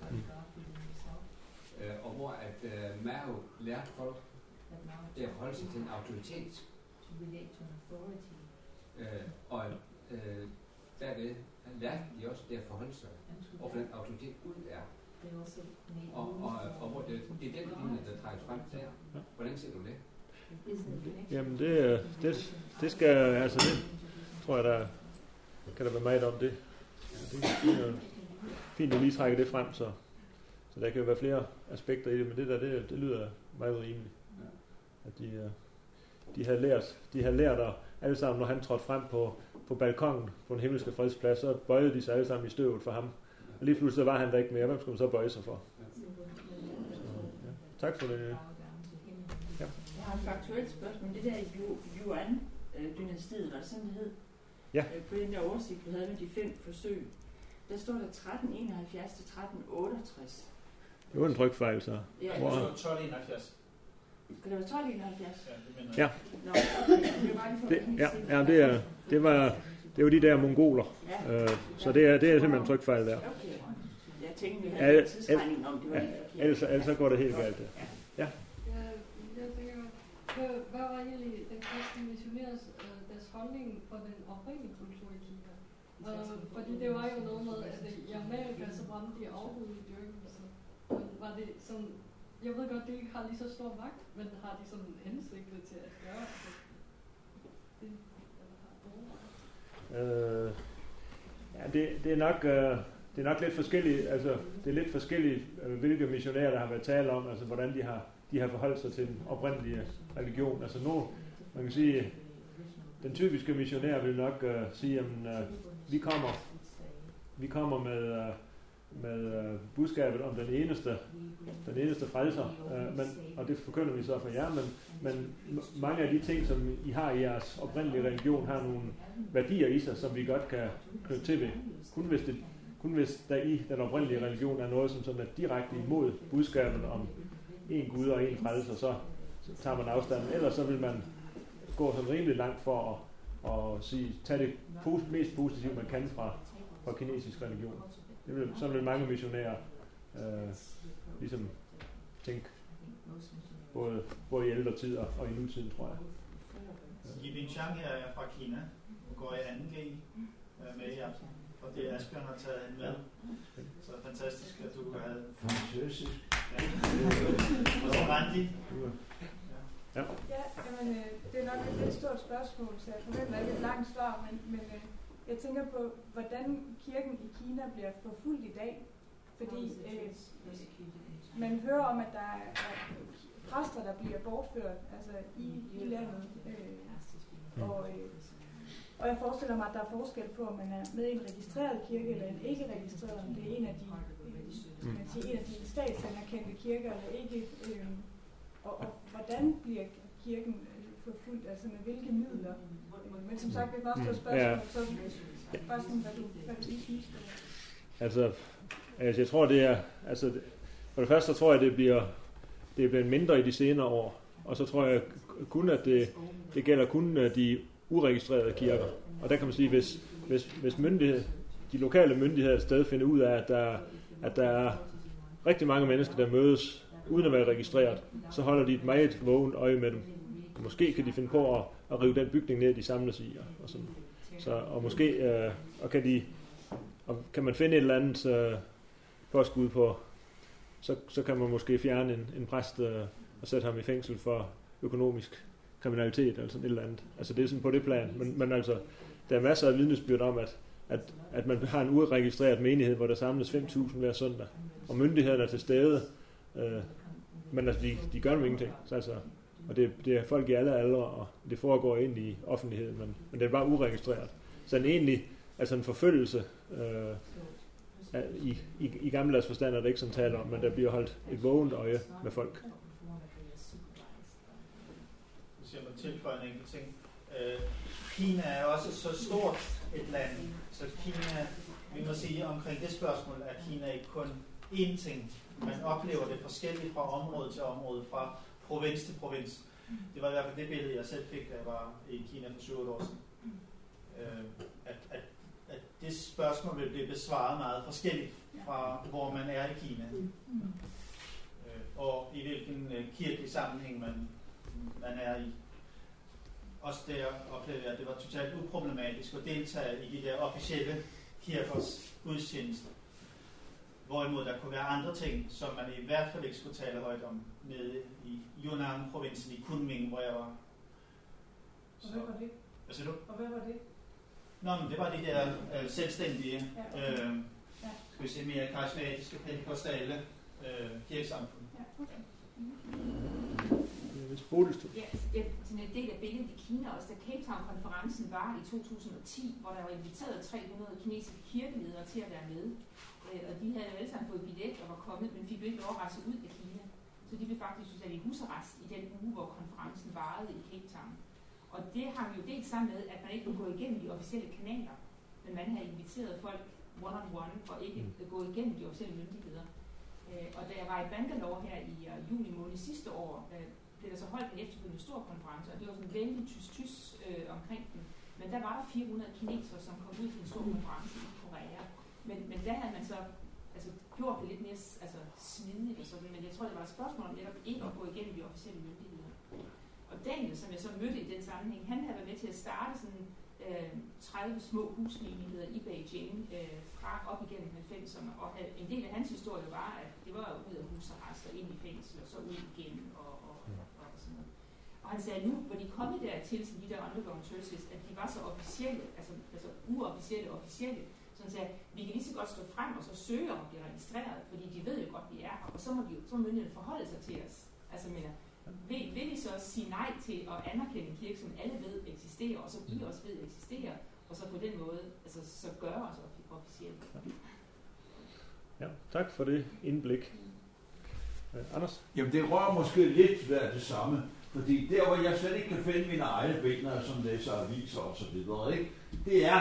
Øh, og hvor at øh, Mao lærte folk det at forholde sig til en autoritet. Øh, og øh, derved lærte de også det at forholde sig over for den autoritet Gud er. Og, og, og hvor det, det er den linje, der trækkes frem der. Hvordan ser du det? Jamen det, det, det skal, altså det tror jeg, der kan der være meget om det. Det, det er fint at lige trække det frem, så, så der kan jo være flere aspekter i det, men det der, det, det lyder meget rimeligt. At de, øh, de har lært, de har lært at alle sammen, når han trådte frem på, på balkongen på den himmelske fredsplads, så bøjede de sig alle sammen i støvet for ham. Og lige pludselig så var han der ikke mere. Hvem skulle man så bøje sig for? Så, ja. Tak for det. Jeg har et faktuelt spørgsmål. Det der Yu- Yuan-dynastiet, var det sådan, det hed? Ja. Øh, På den der oversigt, du havde med de fem forsøg, der står der 1371 til 1368. Det var en trykfejl, så. Ja, Hvor- Så 1271. Kan det være 1271? Ja, det mener Ja. jeg. Det var Det, helt ja, ja, det er, det var, det var de der mongoler. Ja. Øh, så det er, det er simpelthen en trykfejl der. Okay. Jeg tænkte, vi Al- havde en al- tidsregning om, det var ja, lidt forkert. Ellers, ellers så går det helt galt. Der. Ja, hvad, var egentlig den kristne missionærs øh, deres holdning for den oprindelige kultur i Kina? Øh, fordi det var jo noget med, at i Amerika så brændte de afguddyrkelse. Men var det sådan, jeg ved godt, det ikke har lige så stor magt, men har de sådan en hensigt til at gøre det? Øh, ja, det, det, er nok, øh, det er nok lidt forskelligt, altså det er lidt forskelligt, øh, hvilke missionærer der har været tale om, altså hvordan de har, de har forholdt sig til den oprindelige religion. Altså nu, man kan sige, den typiske missionær vil nok øh, sige, at øh, vi kommer, vi kommer med, øh, med øh, budskabet om den eneste, den eneste frelser, øh, men, og det forkynder vi så for jer, men, men mange af de ting, som I har i jeres oprindelige religion, har nogle værdier i sig, som vi godt kan knytte til ved. Kun hvis det, kun hvis der i den oprindelige religion er noget, som sådan er direkte imod budskabet om en Gud og en frelser, så, så tager man afstand. Ellers så vil man gå sådan rimelig langt for at, at sige, tage det pos- mest positive, man kan fra, fra kinesisk religion. Det vil, sådan vil mange missionærer øh, ligesom tænke både, både i ældre tid og, og i nutiden, tror jeg. Yibin Chang her er fra Kina og går i 2G øh, med i aften. Og det er Asbjørn har taget hende med. Så fantastisk, at du havde... Fantastisk. Ja. Og så Randi. Ja. Ja, jamen, øh, det er nok et lidt stort spørgsmål, så jeg forventer ikke et langt svar, men, men øh, jeg tænker på, hvordan kirken i Kina bliver forfulgt i dag. Fordi øh, man hører om, at der er, er præster, der bliver bortført altså i, i landet. Øh, og, øh, og jeg forestiller mig, at der er forskel på, om man er med i en registreret kirke eller en ikke registreret, om det er en af de, øh, man siger, en af de statsanerkendte kirker eller ikke. Øh, og, og hvordan bliver kirken øh, forfulgt, altså med hvilke midler? Men som sagt, det er et meget stort spørgsmål, så bare sådan, hvad du, hvad du synes. Altså, altså, jeg tror, det er... Altså, for det første, så tror jeg, det bliver, det bliver mindre i de senere år. Og så tror jeg kun, at det, det gælder kun øh, de uregistrerede kirker. Og der kan man sige, hvis, hvis, hvis myndighed, de lokale myndigheder et sted finder ud af, at der, at der er rigtig mange mennesker, der mødes uden at være registreret, så holder de et meget vågent øje med dem. Måske kan de finde på at, at rive den bygning ned, de samles i. Og, og sådan. Så, og måske øh, og kan, de, og kan man finde et eller andet øh, påskud på, så, så kan man måske fjerne en, en præst øh, og sætte ham i fængsel for økonomisk kriminalitet eller sådan et eller andet. Altså det er sådan på det plan. Men, men altså, der er masser af vidnesbyrd om, at, at, at man har en uregistreret menighed, hvor der samles 5.000 hver søndag, og myndighederne er til stede, øh, men altså, de, de gør jo ingenting. Så altså, og det, det er folk i alle aldre, og det foregår ind i offentligheden, men, men det er bare uregistreret. Så en egentlig, altså en forfølgelse, øh, er, i, i, i gammeldags forstand er det ikke sådan tale om, men der bliver holdt et vågent øje med folk. Hvis jeg må tilføje en enkelt ting. Øh, Kina er også så stort et land, så Kina, vi må sige omkring det spørgsmål, at Kina ikke kun én ting. Man oplever det forskelligt fra område til område, fra provins til provins. Det var i hvert fald det billede, jeg selv fik, da jeg var i Kina for 7 år siden. Øh, at, at, at det spørgsmål vil blive besvaret meget forskelligt fra, hvor man er i Kina. Øh, og i hvilken øh, kirkelig sammenhæng man, man er i. Også der oplevede jeg, at det var totalt uproblematisk at deltage i de der officielle kirkers gudstjenester. Hvorimod der kunne være andre ting, som man i hvert fald ikke skulle tale højt om nede i Yunnan-provinsen i Kunming, hvor jeg var. Og hvad var det? Hvad siger du? Og hvad var det? Nå, men det var de der øh, selvstændige, Ja, okay. øh, Ja. skal vi sige mere karismatiske, pentekostale øh, kirkesamfund. Ja, okay. Hvis Bodilstrup. Ja, ja, sådan en del af billedet i Kina også, da Cape Town-konferencen var i 2010, hvor der var inviteret 300 kinesiske kirkeledere til at være med. Øh, Og de havde jo alle sammen fået billet og var kommet, men fik jo ikke lov at rejse ud af Kina. Så de blev faktisk sat i husarrest i den uge, hvor konferencen varede i Cape Town. Og det har vi jo delt sammen med, at man ikke kunne gå igennem de officielle kanaler, men man har inviteret folk one-on-one og ikke Mm. gå igennem de officielle myndigheder. Øh, Og da jeg var i Bangalore her i øh, juni måned sidste år, blev der så holdt en efterfølgende stor konference, og det var sådan vældig tys-tys omkring den. Men der var der 400 kinesere, som kom ud til en stor konference i Korea. Men, men der havde man så altså, gjort det lidt mere altså, smidigt og sådan, men jeg tror, det var et spørgsmål om netop ikke at gå igennem de officielle myndigheder. Og Daniel, som jeg så mødte i den sammenhæng, han havde været med til at starte sådan øh, 30 små husmenigheder i Beijing øh, fra op igennem 90'erne, og en del af hans historie var, at det var ud af husarrest og ind i fængsel, og så ud igen, og, og, og, og sådan noget. Og han sagde, at nu hvor de kommet dertil, til de der underground churches, at de var så officielle, altså, altså uofficielle og officielle, så han sagde, vi kan lige så godt stå frem og så søge om at blive registreret, fordi de ved jo godt, vi er her, og så må, de, jo- så må myndighederne forholde sig til os. Altså, mener, vil, vil de så sige nej til at anerkende en kirke, som alle ved eksisterer, og som I også ved eksisterer, og så på den måde altså, så gøre os offi- officielt? Ja, tak for det indblik. Øh, Anders? Jamen det rører måske lidt ved det samme, fordi der hvor jeg slet ikke kan finde mine egne ben, sådan læser aviser og så videre, ikke? det er,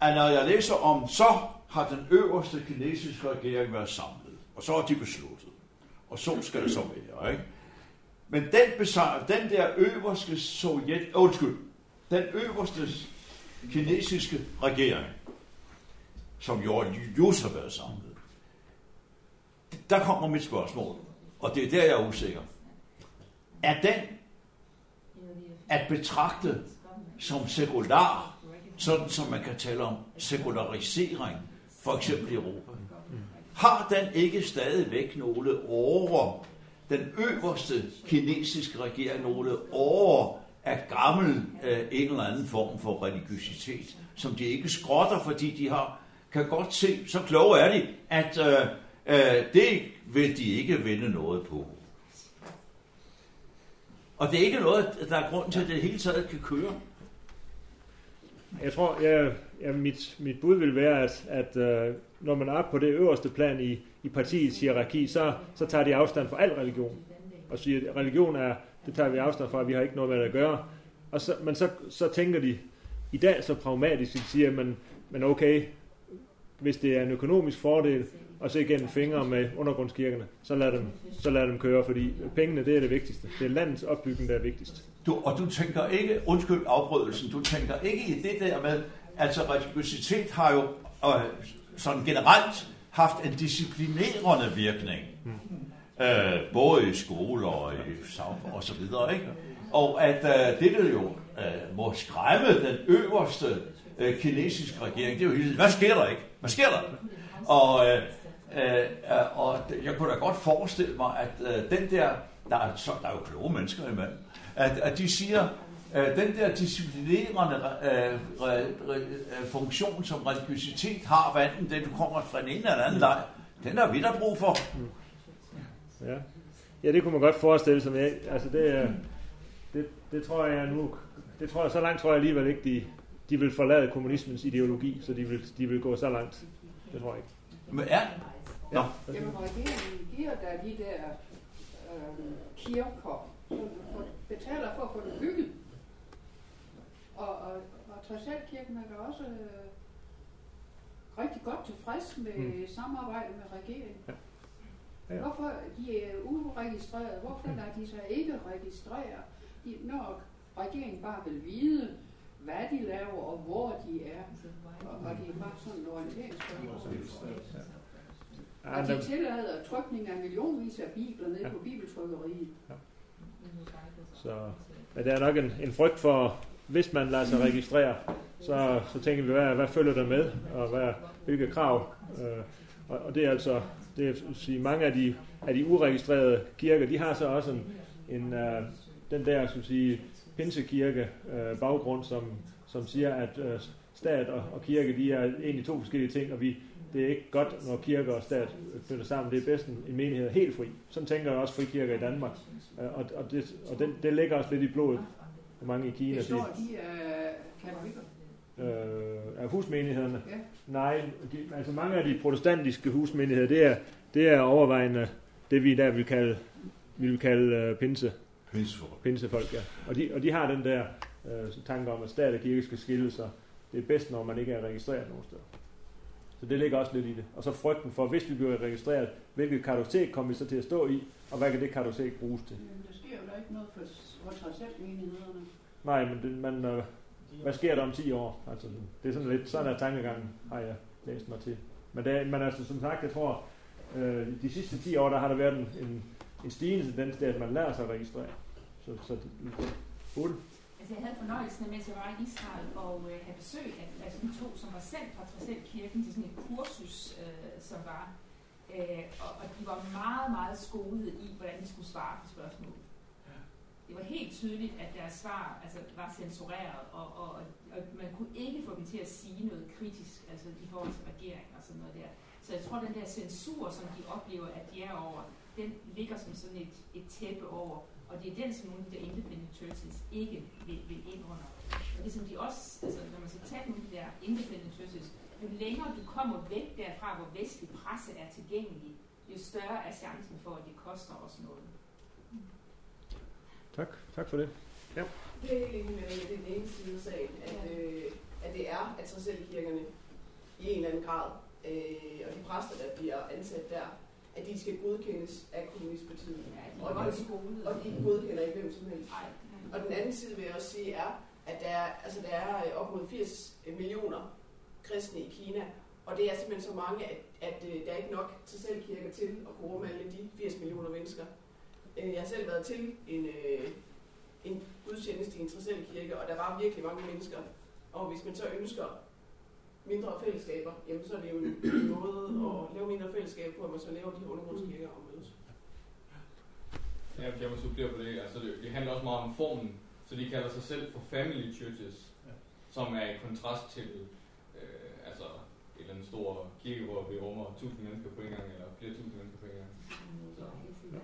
at når jeg læser om, så har den øverste kinesiske regering været samlet, og så har de besluttet. Og så skal det så være, ikke? Men den, besejr, den der øverste sovjet, øh, undskyld, den øverste kinesiske regering, som jo just har været samlet, der kommer mit spørgsmål, og det er der, jeg er usikker. Er den at betragte som sekular, sådan som man kan tale om sekularisering, for eksempel i Europa? Har den ikke stadigvæk nogle over den øverste kinesiske regering, nogle over af gammel øh, en eller anden form for religiøsitet, som de ikke skrotter, fordi de har kan godt se, så kloge er de, at øh, øh, det vil de ikke vinde noget på. Og det er ikke noget, der er grund til, at det hele taget kan køre. Jeg tror, jeg, ja, mit, mit bud vil være, at, at uh, når man er på det øverste plan i, i partiets hierarki, så, så tager de afstand fra al religion. Og siger, at religion er, det tager vi afstand fra, vi har ikke noget med det at gøre. Og så, men så, så tænker de i dag så pragmatisk, de siger, men, men okay, hvis det er en økonomisk fordel, og så igennem fingre med undergrundskirkerne, så lad dem, så lad dem køre, fordi pengene, det er det vigtigste. Det er landets opbygning, der er vigtigst. Du, og du tænker ikke, undskyld afbrydelsen, du tænker ikke i det der med, altså religiøsitet har jo øh, sådan generelt haft en disciplinerende virkning. Hmm. Øh, både i skoler og i samfund og så videre, ikke? Og at øh, det der jo øh, må skræmme den øverste øh, kinesiske regering, det er jo hele hvad sker der ikke? Hvad sker der? Og, øh, øh, og jeg kunne da godt forestille mig, at øh, den der, der er, så, der er jo kloge mennesker imellem, at, at de siger, at den der disciplinerende øh, re, re, funktion, som religiøsitet har, hvad enten det, du kommer fra en ene eller anden leg, den har vi der brug for. Ja. ja, det kunne man godt forestille sig. Men altså det, det, det tror jeg nu, det tror jeg, så langt tror jeg alligevel ikke, de, de vil forlade kommunismens ideologi, så de vil, de vil gå så langt. Det tror jeg ikke. Men ja. ja. Jamen regeringen giver der de der øh, kirker, for, betaler for at få det bygget. Og, og, og Træsalkirken er da også øh, rigtig godt tilfreds med mm. samarbejdet med regeringen. Ja. Ja. Hvorfor de er uregistreret? Hvorfor lader de sig ikke registrere, de, når regeringen bare vil vide, hvad de laver og hvor de er. Og, og det er bare sådan en orienteringsspørgsmål. Og de tillader trykning af millionvis af bibler nede ja. på bibeltrykkeriet. Ja. Så ja, der er nok en, en frygt for, hvis man lader sig registrere, så, så tænker vi, hvad, hvad følger der med, og hvad, hvilke krav. Øh, og, og det er altså, det vil sige, mange af de, af de uregistrerede kirker, de har så også en, en øh, den der, skal sige, pinsekirke øh, baggrund, som, som siger, at øh, stat og, og kirke, de er egentlig to forskellige ting, og vi, det er ikke godt, når kirke og stat flytter sammen. Det er bedst en menighed er helt fri. Sådan tænker jeg også frikirker i Danmark. Øh, og, og, det, og det, det ligger også lidt i blodet for mange i Kina. Består de af katolikker? Øh, af husmenighederne? Ja. Nej, de, altså mange af de protestantiske husmenigheder, det er, det er overvejende det, vi der vil kalde, vi vil kalde uh, pinse Pinsefolk. Pinsefolk, ja. Og de, og de har den der øh, tanke om, at stat og kirke skal skille sig. Det er bedst, når man ikke er registreret nogen steder. Så det ligger også lidt i det. Og så frygten for, hvis vi bliver registreret, hvilket kartotek kommer vi så til at stå i, og hvad kan det kartotek bruges til? Men der sker jo da ikke noget for, for menighederne. Nej, men det, man, øh, hvad sker der om 10 år? Altså, det er sådan lidt, sådan er tankegangen, har jeg læst mig til. Men, det, men altså, som sagt, jeg tror, øh, de sidste 10 år, der har der været en, en en stigende tendens til, at man lærer sig at registrere. Så, så det, Ulle? Altså, jeg havde fornøjelsen af, mens jeg var i Israel, og øh, have besøg af altså, de to, som var sendt fra Tracel Kirken til sådan et kursus, øh, som var. Øh, og, og de var meget, meget skolet i, hvordan de skulle svare på spørgsmål. Det var helt tydeligt, at deres svar altså, var censureret, og, og, og man kunne ikke få dem til at sige noget kritisk altså, i forhold til regeringen og sådan noget der. Så jeg tror, den der censur, som de oplever, at de er over, den ligger som sådan et, et tæppe over, og det er den, som nogle af de der independent churches ikke vil, vil ind under. Og det som de også, altså når man skal tage nogle af de der independent churches, jo længere du kommer væk derfra, hvor vestlig presse er tilgængelig, jo større er chancen for, at det koster os noget. Tak, tak for det. Ja. Det er egentlig med den ene side af sagen, at øh, at det er at kirkerne i en eller anden grad, øh, og de præster, der bliver ansat der, at de skal godkendes af kommunistpartiet. Ja, og, og, de, og de godkender ikke hvem som helst. Og den anden side vil jeg også sige er, at der er, altså der er øh, op mod 80 millioner kristne i Kina, og det er simpelthen så mange, at, at øh, der er ikke nok til selvkirker til at kunne rumme alle de 80 millioner mennesker. Øh, jeg har selv været til en, en gudstjeneste i en kirke, og der var virkelig mange mennesker. Og hvis man så ønsker mindre fællesskaber, jamen så er det jo en måde at lave mindre fællesskaber på, at man så laver de undergrundskirker og mødes. Ja, jeg må supplere på det. Altså, det, det handler også meget om formen. Så de kalder sig selv for family churches, ja. som er i kontrast til øh, altså et eller andet stor kirke, hvor vi rummer tusind mennesker på en gang, eller flere tusind mennesker på en gang. Så, ja.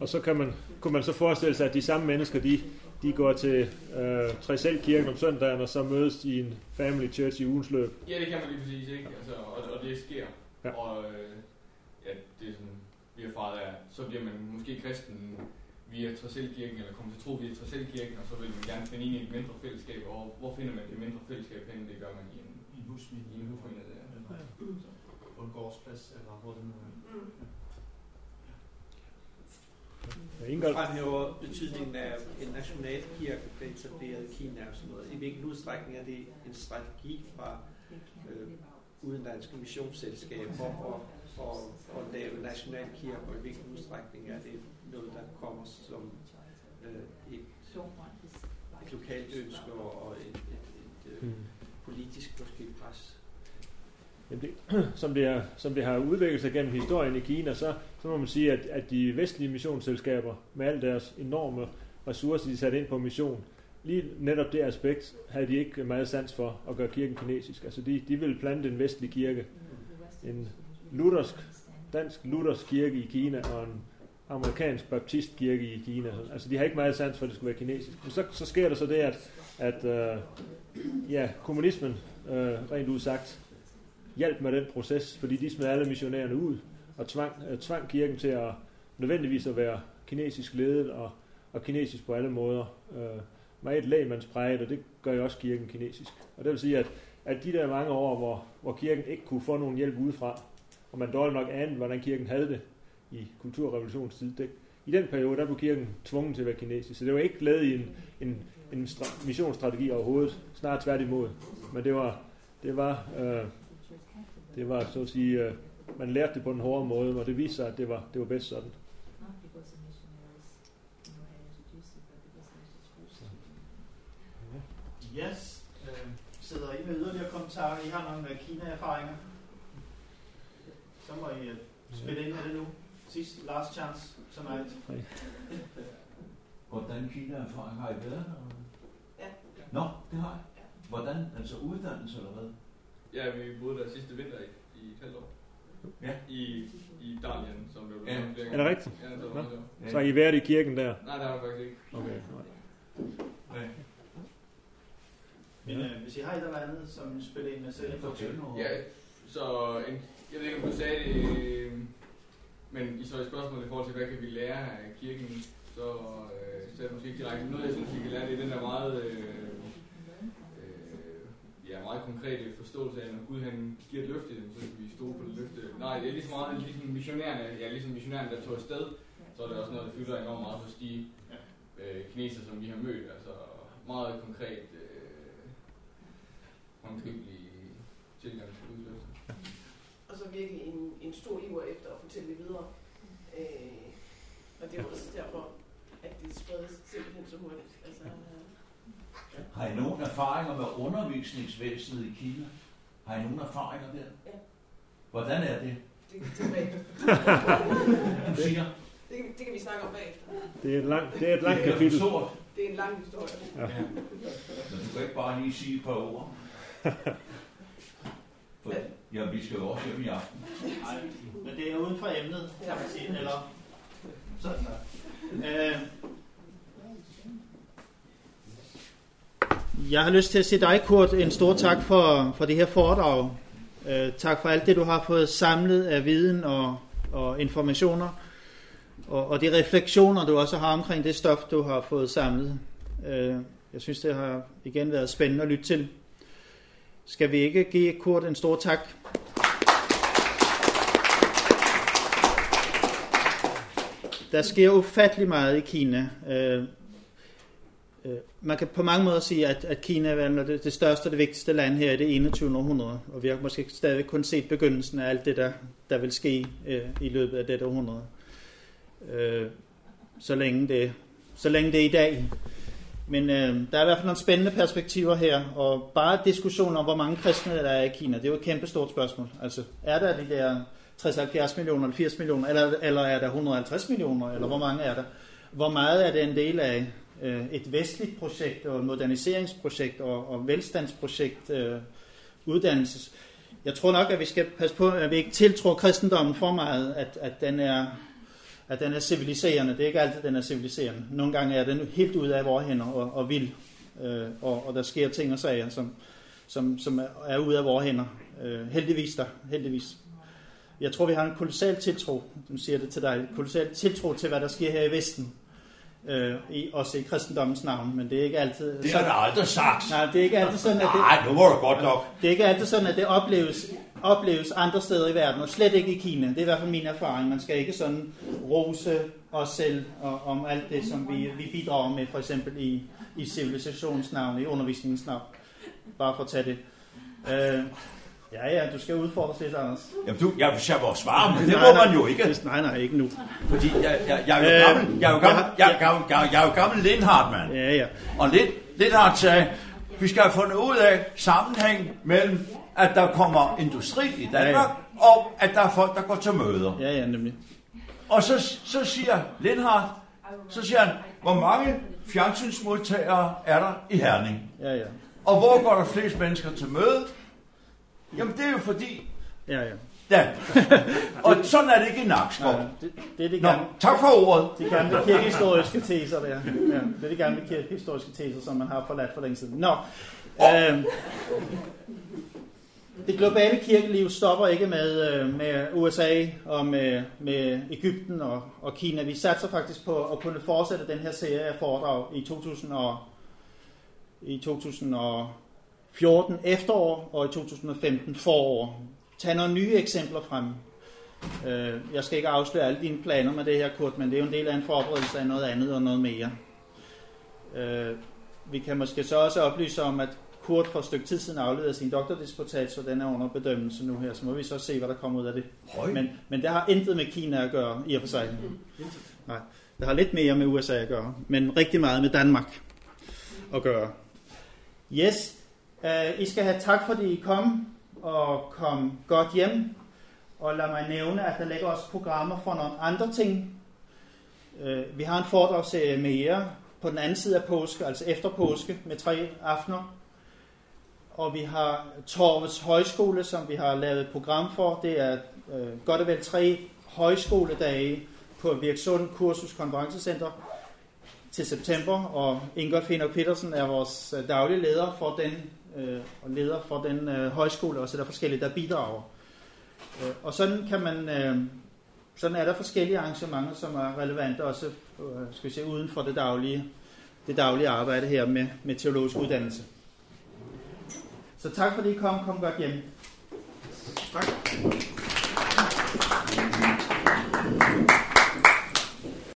Og så kan man, kunne man så forestille sig, at de samme mennesker, de, de går til øh, Tresel kirken om søndagen, og så mødes i en family church i ugens løb. Ja, det kan man lige præcis, ikke? Altså, og, og det sker. Ja. Og øh, ja, det er sådan, vi har erfaret af, så bliver man måske kristen via Tresel-kirken, eller kommer til tro via Tresel-kirken, og så vil man gerne finde ind i et mindre fællesskab. Og hvor finder man det mindre fællesskab hen? Det gør man i en, I en husmenighed. I en husmenighed, ja. ja. På en gårdsplads, eller hvor det nu er. Mm. Ja, Ingolf. fremhæver betydningen af en national kirke, der er etableret i Kina og sådan noget. I hvilken udstrækning er det en strategi fra øh, udenlandske missionsselskaber og, og, og lave national kirke, og i hvilken udstrækning er det noget, der kommer som øh, et, et lokalt ønske og et, et, et, et, et politisk måske pres? Jamen det, som, det er, som det har udviklet sig gennem historien i Kina, så, så må man sige, at, at de vestlige missionsselskaber med alle deres enorme ressourcer, de satte ind på mission, lige netop det aspekt havde de ikke meget sans for at gøre kirken kinesisk. Altså de, de ville plante en vestlig kirke, en luthersk, dansk luthersk kirke i Kina og en amerikansk baptistkirke i Kina. Altså de har ikke meget sans for, at det skulle være kinesisk. Men så, så sker der så det, at, at uh, ja, kommunismen, uh, rent udsagt, hjalp med den proces, fordi de smed alle missionærerne ud og tvang, øh, tvang kirken til at nødvendigvis at være kinesisk ledet og, og kinesisk på alle måder. Uh, meget lægmandspræget, og det gør jo også kirken kinesisk. Og det vil sige, at, at de der mange år, hvor, hvor kirken ikke kunne få nogen hjælp udefra, og man dårligt nok anede, hvordan kirken havde det i kulturrevolutionstid, det, i den periode, der blev kirken tvunget til at være kinesisk. Så det var ikke lavet i en, en, en missionsstrategi overhovedet, snarere tværtimod. Men det var, det var, øh, det var så at sige, øh, man lærte det på en hårde måde, og det viste sig, at det var, det var bedst sådan. Yes. Øh, sidder I med yderligere kommentarer? I har nogle Kina-erfaringer? Så må I uh, spille ind med det nu. Sidst, last chance, som et. Hvordan Kina-erfaring har I været? Ja. Nå, det har jeg. Hvordan? Altså uddannelse eller hvad? Ja, vi boede der sidste vinter i, i et halvt år. Ja. I, i Darlien, som blev ja. flere Er det rigtigt? Ja, det var ja. Så har I været i kirken der? Nej, det har jeg faktisk ikke. Okay. Nej. Men øh, hvis I har et eller andet, som spiller ind med selv, fortæl noget. Ja, så en, jeg ved ikke, om du sagde det, øh, men i så et spørgsmål i forhold til, hvad kan vi lære af kirken, så øh, sagde du måske ikke direkte. Noget, jeg synes, vi kan lære, det er den der meget, øh, ja, meget konkrete forståelse af, når Gud han giver et løfte, så skal vi stole på det løfte. Nej, det er ligesom meget ligesom missionærerne, ja, ligesom missionærerne, der tog afsted, så er det også noget, der fylder enormt meget hos de øh, kineser, som vi har mødt. Altså meget konkret, øh, håndgribelig tilgang til Guds løfte. Og så virkelig en, en stor iver efter at fortælle det videre. Øh, og det er også derfor, at det spredes simpelthen så hurtigt. Altså, øh, har I nogen erfaringer med undervisningsvæsenet i Kina? Har I nogen erfaringer der? Ja. Hvordan er det? Det, det er du siger? Det, det kan vi snakke om bagefter. Det er et langt, det er et langt kapitel. Det er en lang historie. Ja. ja. Men du kan ikke bare lige sige et par ord. For, ja, vi skal jo også hjem i aften. Nej, men det er uden for emnet, kan man sige. Eller sådan der. Øh, jeg har lyst til at sige dig, Kurt, en stor tak for, for det her foredrag. Øh, tak for alt det, du har fået samlet af viden og, og informationer. Og, og de refleksioner, du også har omkring det stof, du har fået samlet. Øh, jeg synes, det har igen været spændende at lytte til. Skal vi ikke give Kurt en stor tak? Der sker ufattelig meget i Kina. Øh, Øh, man kan på mange måder sige, at, at Kina er det, det største og det vigtigste land her i det 21. århundrede, og vi har måske stadig kun set begyndelsen af alt det, der, der vil ske øh, i løbet af dette århundrede. Øh, så, længe det, så længe det er i dag. Men øh, der er i hvert fald nogle spændende perspektiver her, og bare diskussionen om, hvor mange kristne der er i Kina, det er jo et kæmpe stort spørgsmål. Altså, er der de der 60-70 millioner, eller 80 millioner, eller, eller er der 150 millioner, eller hvor mange er der? Hvor meget er det en del af øh, et vestligt projekt, og et moderniseringsprojekt, og, og velstandsprojekt, øh, uddannelses? Jeg tror nok, at vi skal passe på, at vi ikke tiltror kristendommen for meget, at, at den er at den er civiliserende. Det er ikke altid, den er civiliserende. Nogle gange er den helt ude af vores hænder og, og vild, øh, og, og der sker ting og sager, som, som, som er ude af vores hænder. Øh, heldigvis der, heldigvis. Jeg tror, vi har en kolossal tiltro, som siger det til dig, kolossal tiltro til, hvad der sker her i Vesten. Øh, i, også i kristendommens navn, men det er ikke altid... Det har du aldrig sagt. Nej, det er ikke altid sådan, at det... Nej, nu må du godt nok. Det er ikke altid sådan, at det opleves, opleves andre steder i verden, og slet ikke i Kina. Det er i hvert fald min erfaring. Man skal ikke sådan rose os selv og, om alt det, som vi, vi bidrager med, for eksempel i, i civilisationsnavn, i undervisningens navn. Bare for at tage det. Øh, Ja, ja, du skal udfordres lidt, Anders. Jamen, du, jeg, jeg må svare, men det må man jo ikke. Nej, nej, ikke nu. Fordi jeg, jeg, jeg er jo gammel, jeg er jo gammel, jeg, er gammel, jeg, jeg er jo gammel Lindhardt, mand. Ja, ja. Og Lind, Lindhardt sagde, vi skal have fundet ud af sammenhæng mellem, at der kommer industri i Danmark, ja, ja. og at der er folk, der går til møder. Ja, ja, nemlig. Og så, så siger Lindhardt, så siger han, hvor mange fjernsynsmodtagere er der i Herning? Ja, ja. Og hvor går der flest mennesker til møde? Jamen, det er jo fordi... Ja, ja. Ja, og sådan er det ikke i Nakskov. Ja, det, det er de Nå, gamle, tak for ordet. De gamle kirkehistoriske teser der. Ja, det er de gamle kirkehistoriske teser, som man har forladt for længe siden. Nå, øh, det globale kirkeliv stopper ikke med, øh, med USA og med, med Ægypten og, og Kina. Vi satser faktisk på at kunne fortsætte den her serie af foredrag i 2000 og, i 2014 efterår og i 2015 forår. Tag nogle nye eksempler frem. Øh, Jeg skal ikke afsløre alle dine planer med det her, Kurt, men det er jo en del af en forberedelse af noget andet og noget mere. Øh, Vi kan måske så også oplyse om, at Kurt for et stykke tid siden afleverede sin doktordisputat, så den er under bedømmelse nu her. Så må vi så se, hvad der kommer ud af det. Høj. Men, men det har intet med Kina at gøre, i og for sig. Nej, det har lidt mere med USA at gøre, men rigtig meget med Danmark at gøre. Yes, uh, I skal have tak, fordi I kom, og kom godt hjem. Og lad mig nævne, at der ligger også programmer for nogle andre ting. Uh, vi har en foredragsserie mere på den anden side af påske, altså efter påske, med tre aftener. Og vi har Torvets Højskole, som vi har lavet et program for. Det er øh, godt og vel tre højskoledage på Virksund Kursus Konferencecenter til september, og Ingolf Henrik Petersen er vores øh, daglige leder for den, øh, og leder for den øh, højskole, og så er der forskellige, der bidrager. Øh, og sådan kan man, øh, sådan er der forskellige arrangementer, som er relevante også, øh, skal vi se, uden for det daglige, det daglige arbejde her med, med teologisk uddannelse. Så tak fordi I kom. Kom godt hjem. Tak.